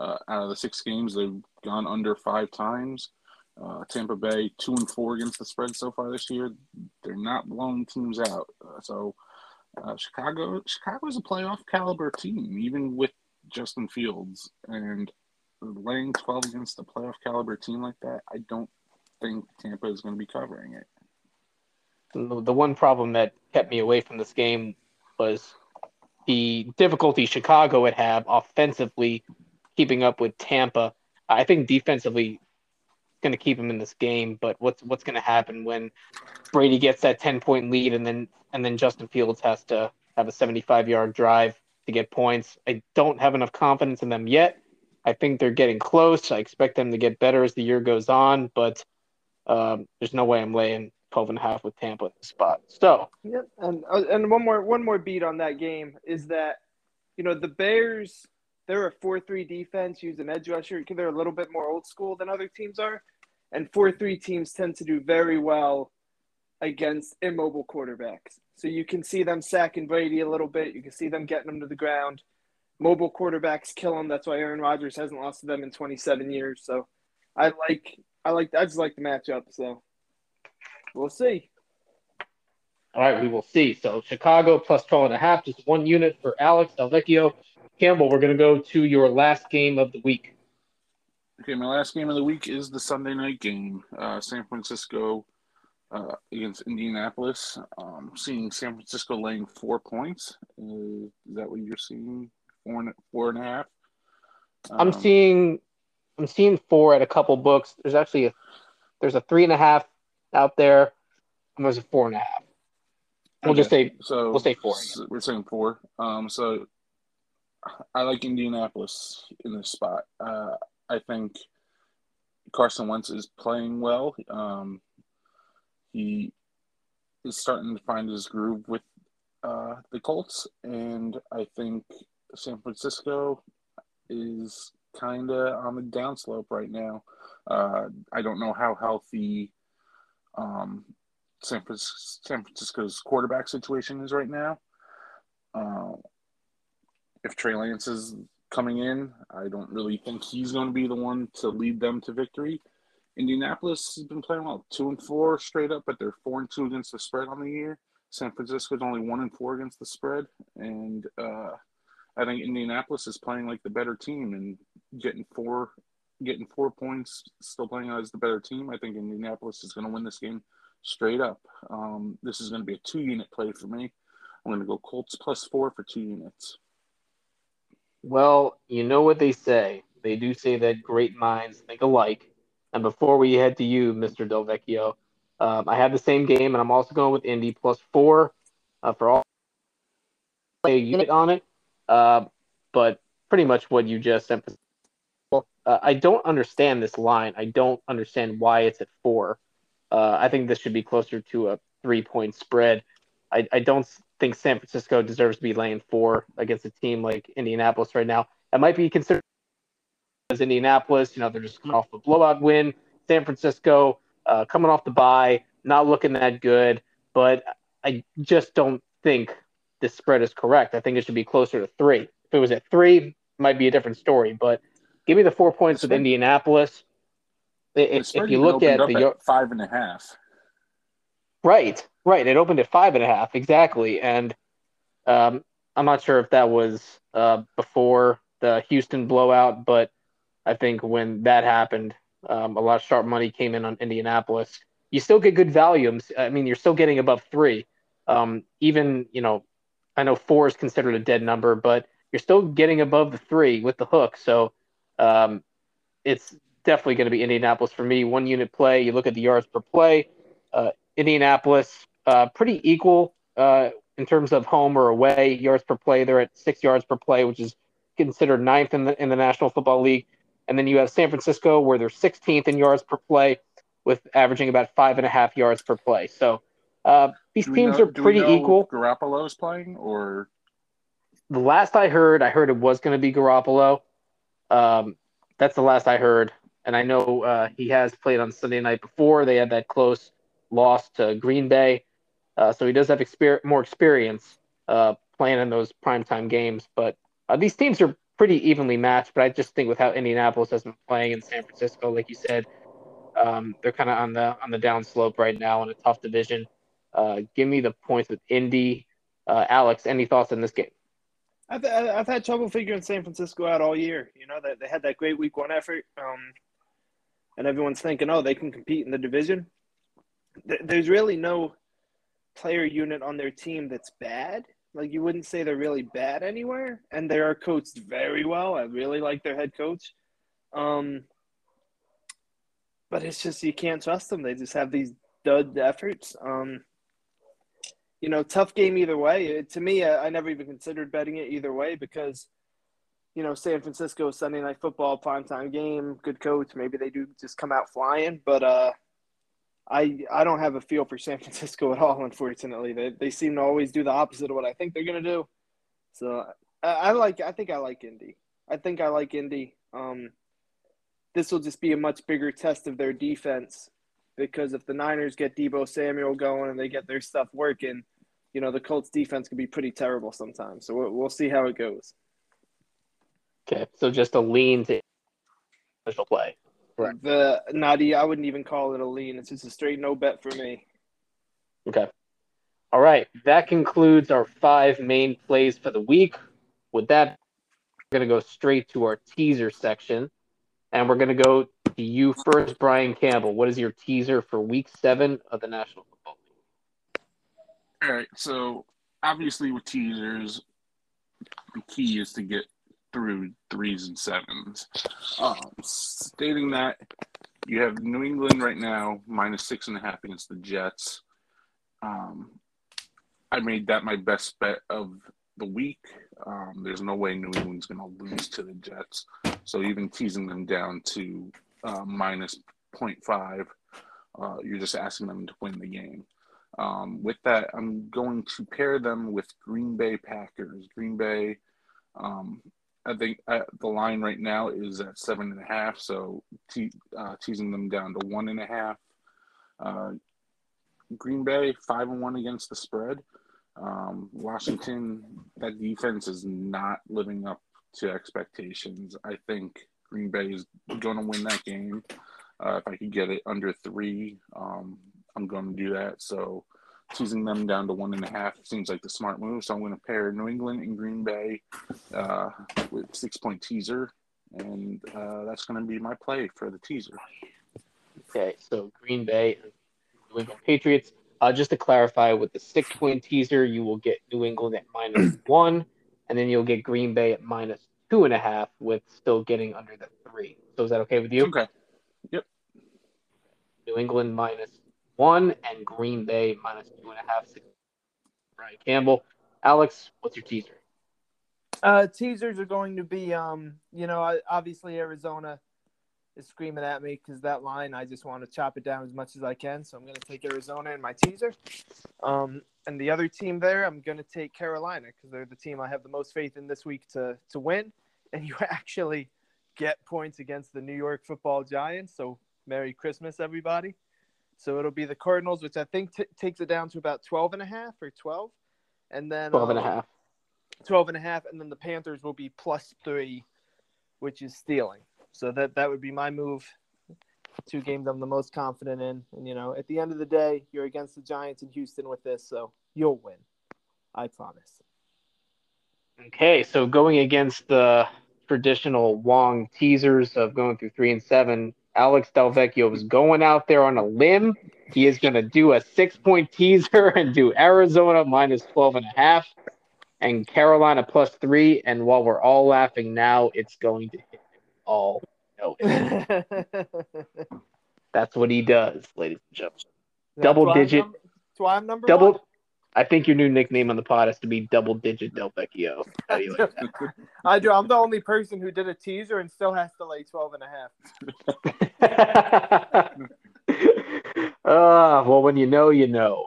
out of the six games, they've gone under five times. Uh, Tampa Bay two and four against the spread so far this year. They're not blowing teams out. Uh, so uh, Chicago, Chicago is a playoff caliber team, even with Justin Fields and laying twelve against a playoff caliber team like that. I don't think Tampa is going to be covering it. The one problem that kept me away from this game was the difficulty Chicago would have offensively keeping up with Tampa. I think defensively going to keep him in this game, but what's what's going to happen when Brady gets that 10 point lead and then and then Justin Fields has to have a 75 yard drive to get points. I don't have enough confidence in them yet. I think they're getting close. I expect them to get better as the year goes on, but um, there's no way I'm laying 12 and a half with Tampa in the spot. So, yep. And uh, and one more one more beat on that game is that you know the Bears they're a 4-3 defense using edge rusher. They're a little bit more old school than other teams are, and 4-3 teams tend to do very well against immobile quarterbacks. So you can see them sacking Brady a little bit. You can see them getting him to the ground. Mobile quarterbacks kill them. That's why Aaron Rodgers hasn't lost to them in 27 years. So I like I like I just like the matchup. So we'll see. All right, we will see. So Chicago plus 12 and a half, just one unit for Alex Delvecchio. Campbell, we're going to go to your last game of the week. Okay, my last game of the week is the Sunday night game. Uh, San Francisco uh, against Indianapolis. Um, seeing San Francisco laying four points. Uh, is that what you're seeing? Four and four and a half. Um, I'm seeing, I'm seeing four at a couple books. There's actually a, there's a three and a half out there, and there's a four and a half. We'll okay. just say so. We'll say four. So we're saying four. Um, so I like Indianapolis in this spot. Uh, I think Carson Wentz is playing well. Um, he is starting to find his groove with uh, the Colts, and I think San Francisco is kind of on the downslope right now. Uh, I don't know how healthy um, San, Francisco's quarterback situation is right now. Uh, if Trey Lance is coming in, I don't really think he's going to be the one to lead them to victory. Indianapolis has been playing well, two and four straight up, but they're four and two against the spread on the year. San Francisco is only one and four against the spread, and uh, I think Indianapolis is playing like the better team and getting four, getting four points, still playing as the better team. I think Indianapolis is going to win this game straight up. Um, this is going to be a two-unit play for me. I'm going to go Colts plus four for two units. Well, you know what they say. They do say that great minds think alike. And before we head to you, Mr. Delvecchio, um, I have the same game, and I'm also going with Indy plus four uh, for all a unit on it. Uh, but pretty much what you just emphasized. Uh, I don't understand this line. I don't understand why it's at four. Uh, I think this should be closer to a three point spread. I, I don't think San Francisco deserves to be laying four against a team like Indianapolis right now. It might be considered as Indianapolis, you know, they're just coming off a blowout win. San Francisco uh, coming off the bye, not looking that good. But I just don't think this spread is correct. I think it should be closer to three. If it was at three, it might be a different story. But give me the four points with Indianapolis. If, if you look at the at five and a half, right, right, it opened at five and a half exactly, and um, I'm not sure if that was uh, before the Houston blowout, but I think when that happened, um, a lot of sharp money came in on Indianapolis. You still get good volumes. I mean, you're still getting above three. Um, even you know, I know four is considered a dead number, but you're still getting above the three with the hook. So um, it's definitely going to be Indianapolis for me. One unit play. You look at the yards per play. Uh, Indianapolis, uh, pretty equal uh, in terms of home or away yards per play. They're at six yards per play, which is considered ninth in the in the National Football League, and then you have San Francisco, where they're 16th in yards per play, with averaging about five and a half yards per play. So uh, these teams know, are pretty equal. Garoppolo is playing, or the last I heard, I heard it was going to be Garoppolo. Um, that's the last I heard, and I know uh, he has played on Sunday night before. They had that close loss to Green Bay, uh, so he does have exper- more experience uh, playing in those primetime games. But uh, these teams are pretty evenly matched. But I just think with how Indianapolis has been playing in San Francisco, like you said, um, they're kind of on the on the down slope right now in a tough division. Uh, give me the points with Indy. Uh, Alex, any thoughts on this game? I've, I've had trouble figuring San Francisco out all year. You know, that they had that great week one effort, um, and everyone's thinking, oh, they can compete in the division. There's really no player unit on their team that's bad. Like you wouldn't say they're really bad anywhere, and they are coached very well. I really like their head coach. Um, but it's just you can't trust them. They just have these dud efforts. Um, you know, tough game either way. It, to me, I, I, never even considered betting it either way because, you know, San Francisco Sunday night football primetime game, good coach. Maybe they do just come out flying, but uh, I I don't have a feel for San Francisco at all. Unfortunately, they they seem to always do the opposite of what I think they're gonna do. So I, I like. I think I like Indy. I think I like Indy. Um, this will just be a much bigger test of their defense because if the Niners get Deebo Samuel going and they get their stuff working, you know, the Colts defense can be pretty terrible sometimes. So we'll, we'll see how it goes. Okay. So just a lean to official play. Correct. The Nadi, I wouldn't even call it a lean. It's just a straight no bet for me. Okay. All right. That concludes our five main plays for the week. With that, we're going to go straight to our teaser section. And we're going to go to you first, Brian Campbell. What is your teaser for week seven of the National Football League? All right. So, obviously, with teasers, the key is to get through threes and sevens. Um, stating that you have New England right now minus six and a half against the Jets. Um, I made that my best bet of the week. Um, there's no way New England's going to lose to the Jets. So even teasing them down to uh, minus 0.5, uh, you're just asking them to win the game. Um, with that, I'm going to pair them with Green Bay Packers. Green Bay, um, I think uh, the line right now is at seven and a half, so te- uh, teasing them down to one and a half. Uh, Green Bay five and one against the spread. Um, Washington, that defense is not living up to expectations. I think Green Bay is going to win that game. Uh, if I could get it under three, um, I'm going to do that. So teasing them down to one and a half seems like the smart move. So I'm going to pair New England and Green Bay uh, with six point teaser, and uh, that's going to be my play for the teaser. Okay, so Green Bay, New England Patriots. Uh, just to clarify, with the six point teaser, you will get New England at minus one, and then you'll get Green Bay at minus two and a half, with still getting under the three. So is that okay with you? Okay. Yep. New England minus one and Green Bay minus two and a half. Brian Campbell. Alex, what's your teaser? Uh, teasers are going to be, um, you know, obviously Arizona is screaming at me because that line, I just want to chop it down as much as I can. So I'm going to take Arizona in my teaser. Um, and the other team there, I'm going to take Carolina because they're the team I have the most faith in this week to, to win. And you actually get points against the New York football giants. So Merry Christmas, everybody. So it'll be the Cardinals, which I think t- takes it down to about 12 and a half or 12. And then 12 and um, a half. 12 and a half. And then the Panthers will be plus three, which is stealing. So that that would be my move. Two games I'm the most confident in, and you know, at the end of the day, you're against the Giants in Houston with this, so you'll win. I promise. Okay, so going against the traditional Wong teasers of going through three and seven, Alex Delvecchio is going out there on a limb. He is going to do a six point teaser and do Arizona minus 12 and a half and Carolina plus three. And while we're all laughing now, it's going to hit all That's what he does, ladies and gentlemen. Double digit. Why I'm number double. one. I think your new nickname on the pod has to be Double Digit Del Vecchio. How do you like I do. I'm the only person who did a teaser and still has to lay 12 and a half. that? uh, well, when you know, you know.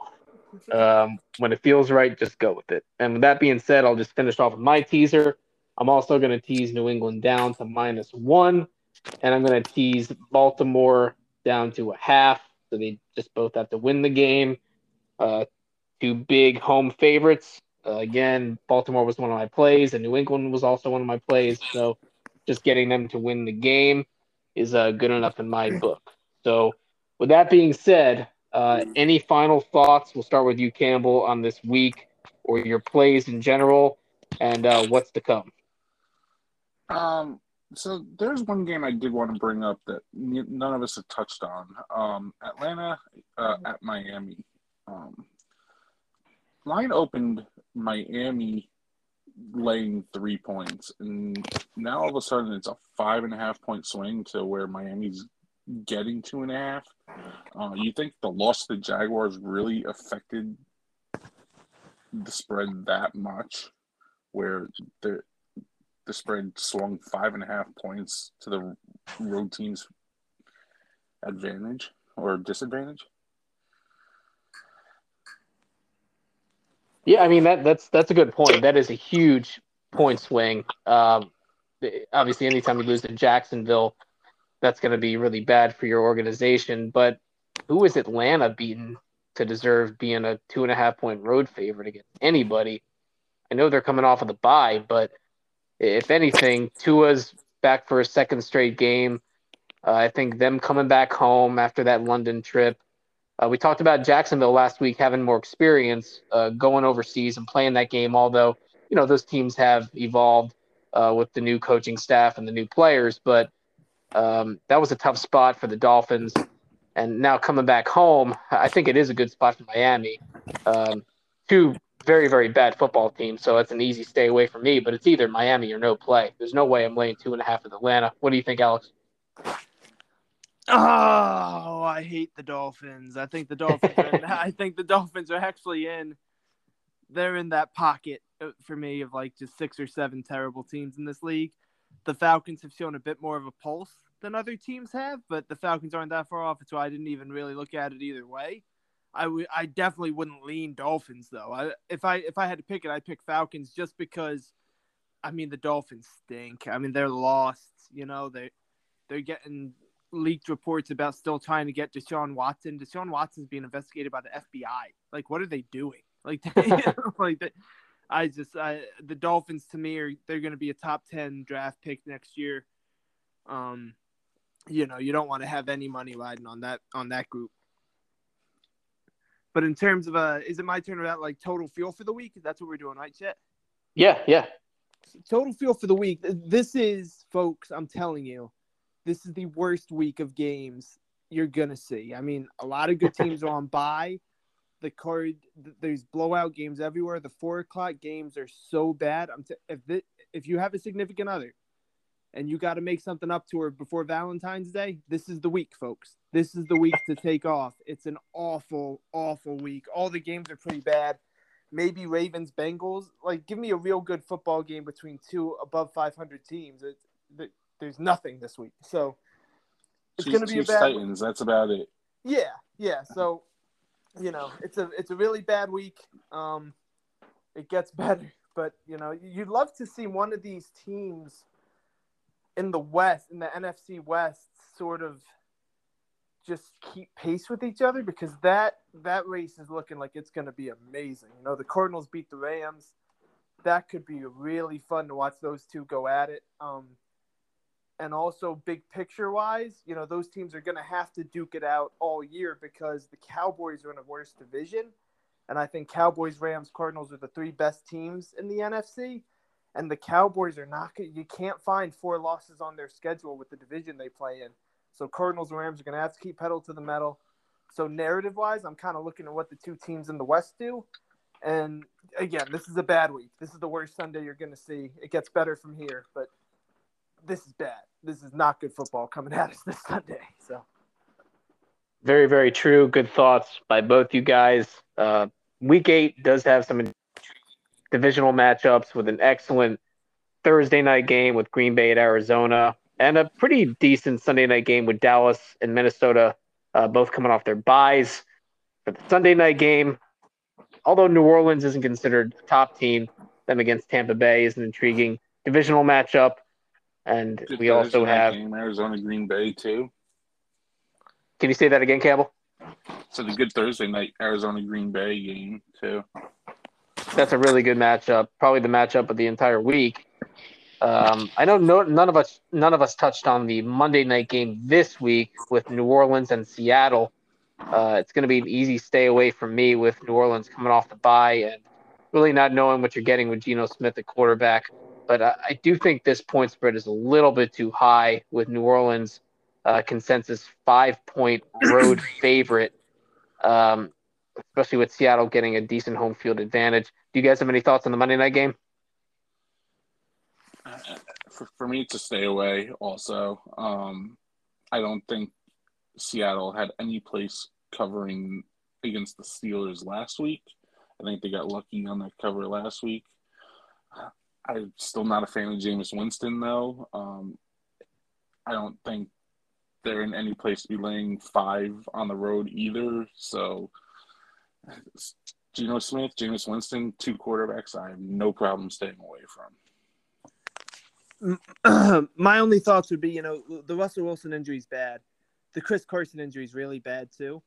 Um, when it feels right, just go with it. And with that being said, I'll just finish off with my teaser. I'm also going to tease New England down to minus one, and I'm going to tease Baltimore down to a half. So they just both have to win the game. Uh, two big home favorites. Uh, again, Baltimore was one of my plays, and New England was also one of my plays. So just getting them to win the game is uh, good enough in my book. So, with that being said, uh, any final thoughts? We'll start with you, Campbell, on this week or your plays in general, and uh, what's to come. Um, so there's one game I did want to bring up that none of us have touched on. Um, Atlanta uh, at Miami. Um, line opened Miami laying three points, and now all of a sudden it's a five and a half point swing to where Miami's getting two and a half. Uh, you think the loss to the Jaguars really affected the spread that much, where the the spread swung five and a half points to the road team's advantage or disadvantage? Yeah, I mean that that's that's a good point. That is a huge point swing. Um, obviously, anytime you lose to Jacksonville, that's going to be really bad for your organization. But who is Atlanta beaten to deserve being a two and a half point road favorite against anybody? I know they're coming off of the bye, but if anything, Tua's back for a second straight game. Uh, I think them coming back home after that London trip. Uh, we talked about Jacksonville last week having more experience uh, going overseas and playing that game, although, you know, those teams have evolved uh, with the new coaching staff and the new players. But um, that was a tough spot for the Dolphins. And now coming back home, I think it is a good spot for Miami. Um, two very, very bad football teams, so it's an easy stay away from me. But it's either Miami or no play. There's no way I'm laying two and a half with Atlanta. What do you think, Alex? Oh, I hate the Dolphins. I think the Dolphins. are, I think the Dolphins are actually in. They're in that pocket uh, for me of like just six or seven terrible teams in this league. The Falcons have shown a bit more of a pulse than other teams have, but the Falcons aren't that far off, so I didn't even really look at it either way. I I definitely wouldn't lean Dolphins though. I, if I if I had to pick it, I'd pick Falcons just because. I mean, the Dolphins stink. I mean, they're lost. You know, they they're getting leaked reports about still trying to get Deshaun Watson. Deshaun Watson's being investigated by the FBI. Like, what are they doing? Like, like they, I just I, the Dolphins to me are they're going to be a top ten draft pick next year. Um, you know, you don't want to have any money riding on that on that group. But in terms of uh, is it my turn about like total feel for the week? That's what we're doing, right, Chet? Yeah, yeah. Total feel for the week. This is, folks. I'm telling you, this is the worst week of games you're gonna see. I mean, a lot of good teams are on bye. The card, there's blowout games everywhere. The four o'clock games are so bad. I'm t- if if you have a significant other, and you got to make something up to her before Valentine's Day, this is the week, folks. This is the week to take off. It's an awful, awful week. All the games are pretty bad. Maybe Ravens, Bengals. Like, give me a real good football game between two above 500 teams. It, there's nothing this week. So it's going to be a bad Titans. Week. That's about it. Yeah, yeah. So you know, it's a it's a really bad week. Um, it gets better, but you know, you'd love to see one of these teams in the West, in the NFC West, sort of just keep pace with each other because that that race is looking like it's going to be amazing. You know, the Cardinals beat the Rams. That could be really fun to watch those two go at it. Um, and also big picture wise, you know, those teams are going to have to duke it out all year because the Cowboys are in a worse division. And I think Cowboys, Rams, Cardinals are the three best teams in the NFC. And the Cowboys are not, going you can't find four losses on their schedule with the division they play in. So Cardinals and Rams are going to have to keep pedal to the metal. So narrative wise, I'm kind of looking at what the two teams in the West do. And again, this is a bad week. This is the worst Sunday you're going to see. It gets better from here, but this is bad. This is not good football coming at us this Sunday. So very, very true. Good thoughts by both you guys. Uh, week eight does have some divisional matchups with an excellent Thursday night game with Green Bay at Arizona and a pretty decent Sunday night game with Dallas and Minnesota, uh, both coming off their byes. For the Sunday night game, although New Orleans isn't considered a top team, them against Tampa Bay is an intriguing divisional matchup. And we also have. game, Arizona Green Bay too. Can you say that again, Campbell? So the good Thursday night Arizona Green Bay game too. That's a really good matchup. Probably the matchup of the entire week. Um, I know no, none of us none of us touched on the Monday night game this week with New Orleans and Seattle. Uh, it's going to be an easy stay away from me with New Orleans coming off the bye and really not knowing what you're getting with Geno Smith at quarterback. But I, I do think this point spread is a little bit too high with New Orleans uh, consensus five point road favorite, um, especially with Seattle getting a decent home field advantage. Do you guys have any thoughts on the Monday night game? Uh, For, for me, to stay away. Also, um, I don't think Seattle had any place covering against the Steelers last week. I think they got lucky on that cover last week. I'm still not a fan of Jameis Winston, though. Um, I don't think they're in any place to be laying five on the road either. So, Geno Smith, Jameis Winston, two quarterbacks, I have no problem staying away from. my only thoughts would be, you know, the Russell Wilson injury is bad. The Chris Carson injury is really bad too.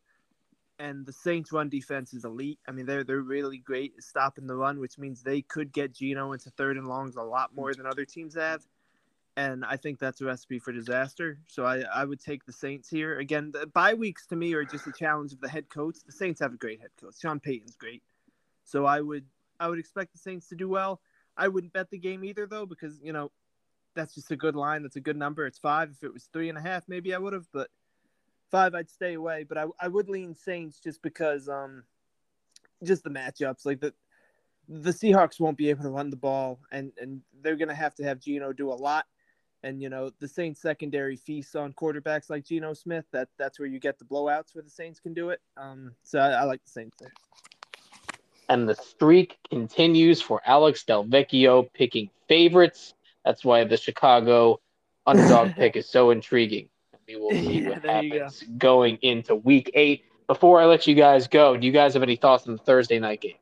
And the Saints run defense is elite. I mean, they're they're really great at stopping the run, which means they could get Geno into third and longs a lot more than other teams have. And I think that's a recipe for disaster. So I, I would take the Saints here. Again, the bye weeks to me are just a challenge of the head coach. The Saints have a great head coach. Sean Payton's great. So I would I would expect the Saints to do well. I wouldn't bet the game either though, because, you know, that's just a good line. That's a good number. It's five. If it was three and a half, maybe I would have, but five, I'd stay away. But I, I would lean Saints just because, um, just the matchups. Like the the Seahawks won't be able to run the ball, and and they're gonna have to have Geno do a lot. And you know the Saints secondary feasts on quarterbacks like Geno Smith. That that's where you get the blowouts where the Saints can do it. Um, so I, I like the Saints there. And the streak continues for Alex Delvecchio picking favorites. That's why the Chicago underdog pick is so intriguing. We will see Yeah, what there you go. happens going into week eight. Before I let you guys go, do you guys have any thoughts on the Thursday night game?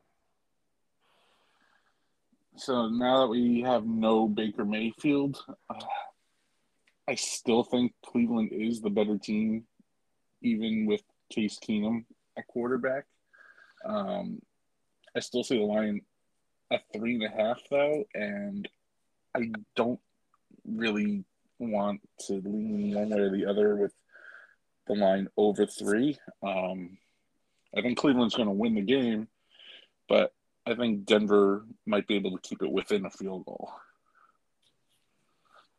So now that we have no Baker Mayfield, uh, I still think Cleveland is the better team, even with Case Keenum at quarterback. Um, I still see the line at three and a half, though, and I don't really want to lean one way or the other with the line over three. Um, I think Cleveland's going to win the game, but I think Denver might be able to keep it within a field goal.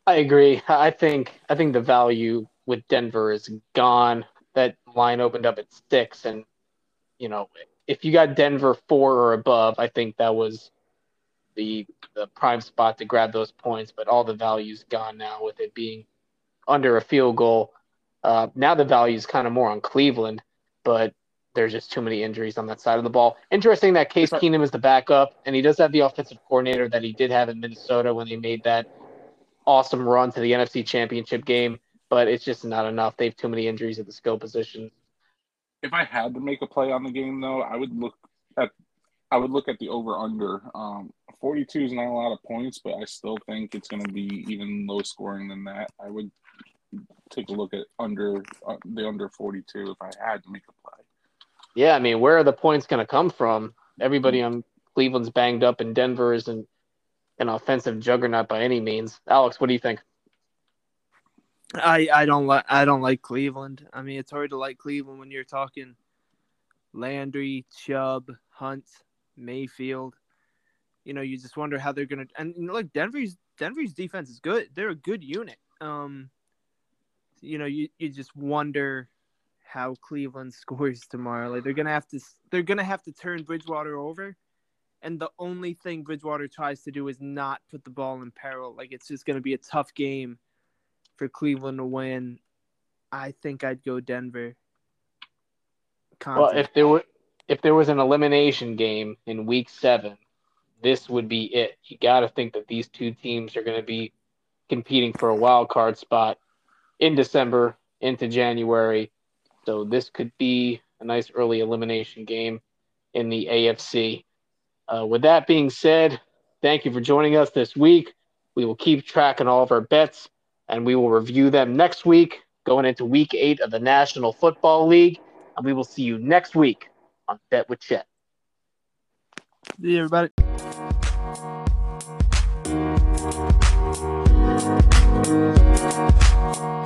I agree. I think I think the value with Denver is gone. That line opened up at six, and you know, if you got Denver four or above, I think that was the the prime spot to grab those points. But all the value's gone now with it being under a field goal. Uh, now the value is kind of more on Cleveland, but there's just too many injuries on that side of the ball. Interesting that Case If Keenum is the backup, and he does have the offensive coordinator that he did have in Minnesota when they made that awesome run to the NFC Championship game, but it's just not enough. They have too many injuries at the skill position. If I had to make a play on the game, though, I would look at I would look at the over under. Um, 42 is not a lot of points, but I still think it's going to be even low scoring than that. I would take a look at under uh, the under 42 if I had to make a play. Yeah, I mean, where are the points going to come from? Everybody on Cleveland's banged up, and Denver isn't an offensive juggernaut by any means. Alex, what do you think? I I don't like I don't like Cleveland. I mean, it's hard to like Cleveland when you're talking Landry, Chubb, Hunt, Mayfield. You know, you just wonder how they're gonna. And look, Denver's Denver's defense is good. They're a good unit. Um, you know, you you just wonder how Cleveland scores tomorrow. Like they're gonna have to they're gonna have to turn Bridgewater over. And the only thing Bridgewater tries to do is not put the ball in peril. Like it's just to be a tough game for Cleveland to win. I think I'd go Denver. Well, if they were if there was an elimination game in week seven, this would be it. You got to think that these two teams are going to be competing for a wild card spot in December into January. So this could be a nice early elimination game in the AFC. Uh, with that being said, thank you for joining us this week. We will keep track on all of our bets and we will review them next week going into week eight of the National Football League. And we will see you next week on Bet with Chet. See everybody. Thank you.